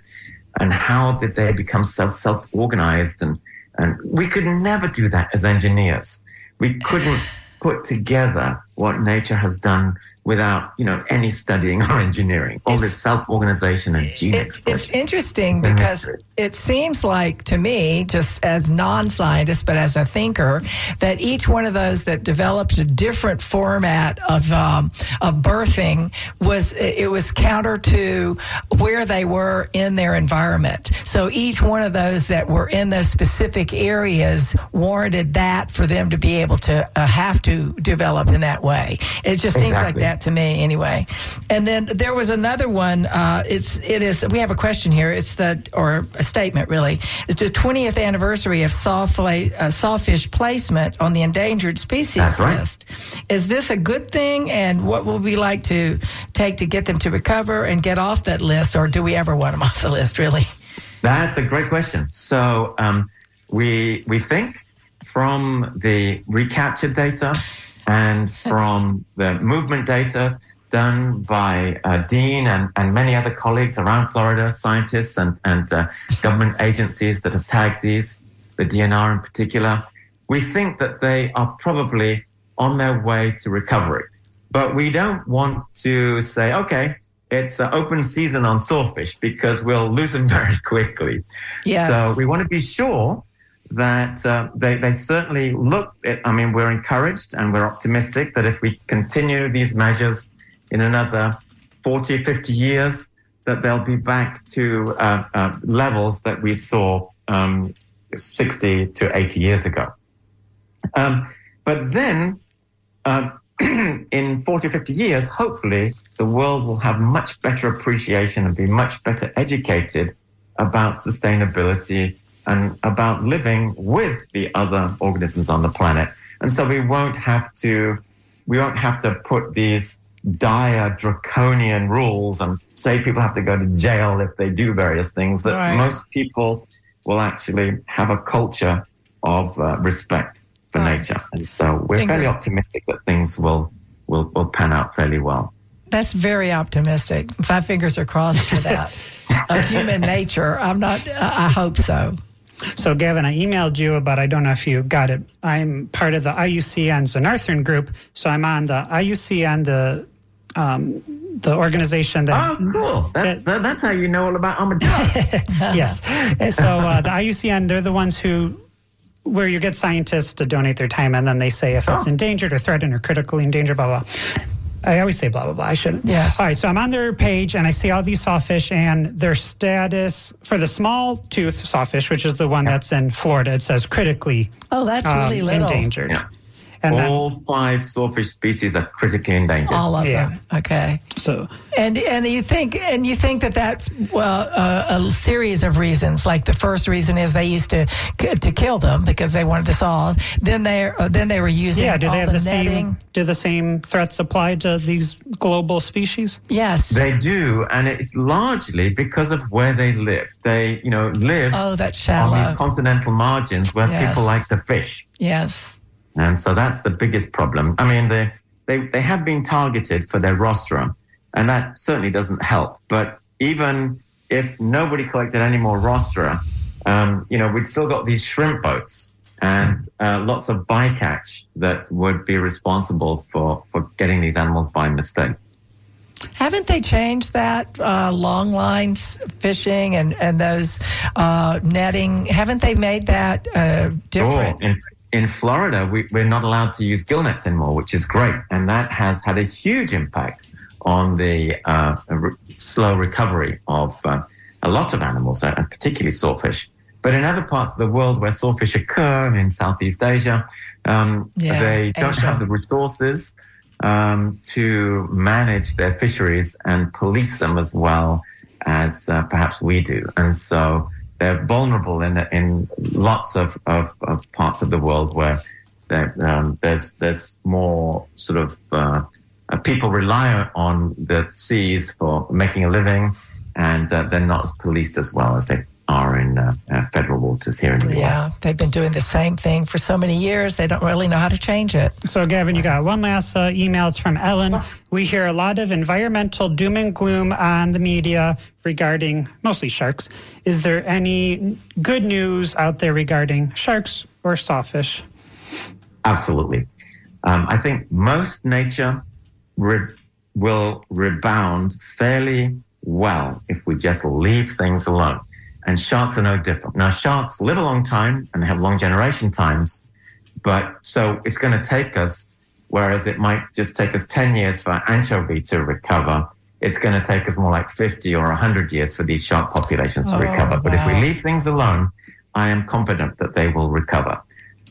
and how did they become so self-organized and and we could never do that as engineers we couldn't put together what nature has done without you know any studying or engineering all this self-organization and gene It- expression it's interesting It's because mystery. it seems like to me, just as non-scientist but as a thinker, that each one of those that developed a different format of um, of birthing was it was counter to where they were in their environment. So each one of those that were in those specific areas warranted that for them to be able to uh, have to develop in that way. It just seems like Exactly. That to me anyway. And then there was another one. Uh, it's it is. We have a question here. It's the or a statement really. It's the 20th anniversary of sawfla- uh, sawfish placement on the endangered species That's right. list. Is this a good thing? And what will we like to take to get them to recover and get off that list, or do we ever want them off the list? Really? That's a great question. So um, we we think from the recaptured data and from the movement data done by uh, Dean and, and many other colleagues around Florida, scientists and, and uh, government agencies that have tagged these, the DNR in particular, we think that they are probably on their way to recovery. But we don't want to say, okay, it's an open season on sawfish because we'll lose them very quickly. Yes. So we want to be sure that uh, they, they certainly look at, I mean, we're encouraged and we're optimistic that if we continue these measures in another 40, 50 years, that they'll be back to uh, uh, levels that we saw um, 60 to 80 years ago. Um, but then, uh, in 40 or 50 years, hopefully, the world will have much better appreciation and be much better educated about sustainability and about living with the other organisms on the planet. And so we won't have to, we won't have to put these dire draconian rules and say people have to go to jail if they do various things that Right. most people will actually have a culture of uh, respect for Right. nature. And so we're Fingers- fairly optimistic that things will, will, will pan out fairly well. That's very optimistic. Five fingers are crossed for that. of human nature. I'm not. I hope so. So, Gavin, I emailed you, but I don't know if you got it. I'm part of the IUCN Xenarthran group, so I'm on the IUCN, the um, the organization that Oh, cool. That, that, that's how you know all about yes. So uh, the IUCN, they're the ones who, where you get scientists to donate their time, and then they say if it's Oh. endangered or threatened or critically endangered, blah blah. I always say blah blah blah. I shouldn't. Yeah. All right. So I'm on their page, and I see all these sawfish and their status for the small tooth sawfish, which is the one that's in Florida. It says critically Oh, that's um, really little. endangered. Yeah. And then- all five swordfish species are critically endangered. All of Yeah. them. Okay. So And and you think and you think that that's well uh, a series of reasons. Like the first reason is they used to to kill them because they wanted us all. Then they uh, then they were using yeah, do all they have the, netting. same? Do the same threats apply to these global species? Yes. They do, and it's largely because of where they live. They, you know, live oh, that's on shallow. these continental margins where Yes. people like to fish. yes. And so that's the biggest problem. I mean, they, they, they have been targeted for their rostrum, and that certainly doesn't help. But even if nobody collected any more rostra, um, you know, we'd still got these shrimp boats and uh, lots of bycatch that would be responsible for, for getting these animals by mistake. Haven't they changed that uh, long lines fishing and and those uh, netting? Haven't they made that uh, different? Oh, in, in Florida, we, we're not allowed to use gill nets anymore, which is great. And that has had a huge impact on the uh, re- slow recovery of uh, a lot of animals, uh, and particularly sawfish. But in other parts of the world where sawfish occur, in Southeast Asia, um, Yeah, they don't Asia. have the resources um, to manage their fisheries and police them as well as uh, perhaps we do. And so they're vulnerable in in lots of, of, of parts of the world where um, there's there's more sort of uh, uh, people rely on the seas for making a living, and uh, they're not policed as well as they are in uh, uh, federal waters here in the Yeah, US. they've been doing the same thing for so many years. They don't really know how to change it. So, Gavin, you got one last uh, email. It's from Ellen. We hear a lot of environmental doom and gloom on the media regarding mostly sharks. Is there any good news out there regarding sharks or sawfish? Absolutely. Um, I think most nature re- will rebound fairly well if we just leave things alone. And sharks are no different. Now, sharks live a long time and they have long generation times, but so it's going to take us, whereas it might just take us 10 years for anchovy to recover, it's going to take us more like 50 or 100 years for these shark populations to Oh, recover. But if we leave things alone, I am confident that they will recover.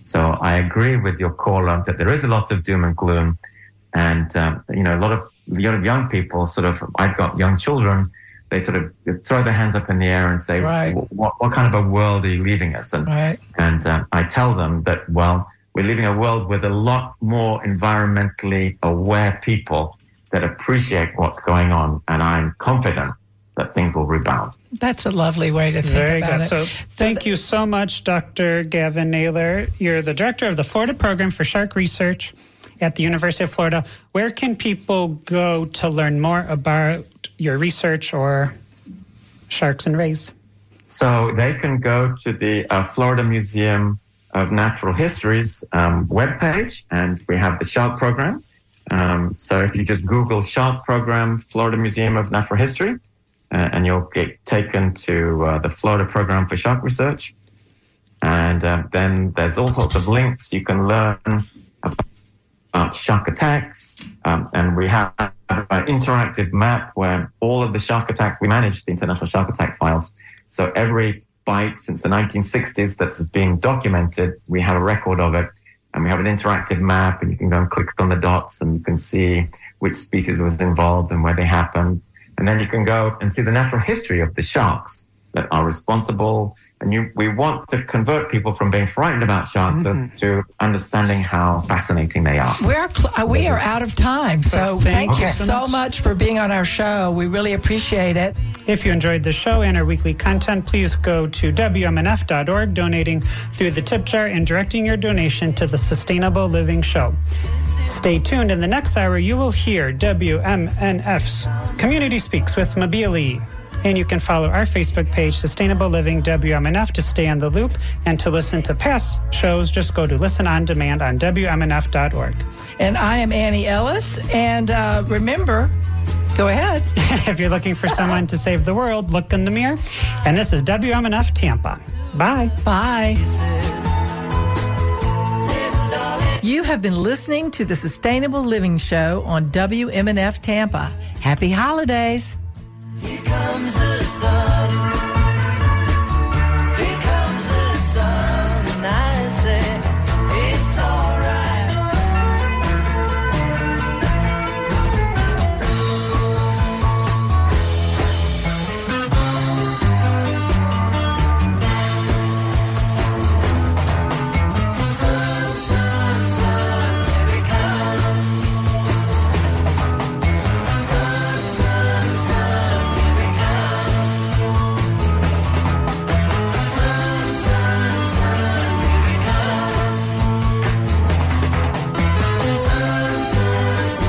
So I agree with your caller that there is a lot of doom and gloom, and um, you know a lot of a lot of young people sort of. I've got young children. They sort of throw their hands up in the air and say, Right. "What what kind of a world are you leaving us?" And Right. and uh, I tell them that well, we're leaving a world with a lot more environmentally aware people that appreciate what's going on, and I'm confident that things will rebound. That's a lovely way to think Very about good. it. So, thank you so much, Dr. Gavin Naylor. You're the director of the Florida Program for Shark Research at the University of Florida. Where can people go to learn more about your research or sharks and rays? So they can go to the uh, Florida Museum of Natural History's um, webpage, and we have the shark program. Um, so if you just Google shark program, Florida Museum of Natural History, uh, and you'll get taken to uh, the Florida program for shark research. And uh, then there's all sorts of links you can learn about shark attacks. Um, and we have an interactive map where all of the shark attacks, we manage the international shark attack files. So every bite since the 1960s that's being documented, we have a record of it. And we have an interactive map, and you can go and click on the dots, and you can see which species was involved and where they happened. And then you can go and see the natural history of the sharks that are responsible. And you, we want to convert people from being frightened about sharks as to understanding how fascinating they are. We're cl- uh, we are out of time, so thank thank you you so so much. much. for being on our show. We really appreciate it. If you enjoyed the show and our weekly content, please go to WMNF.org, donating through the tip jar and directing your donation to the Sustainable Living Show. Stay tuned. In the next hour, you will hear WMNF's Community Speaks with Mabili. And you can follow our Facebook page, Sustainable Living WMNF, to stay on the loop. And to listen to past shows, just go to Listen on Demand on WMNF.org. And I am Annie Ellis. And uh, remember, go ahead. if you're looking for someone to save the world, look in the mirror. And this is WMNF Tampa. Bye. Bye. You have been listening to the Sustainable Living Show on WMNF Tampa. Happy holidays. Here comes the sun.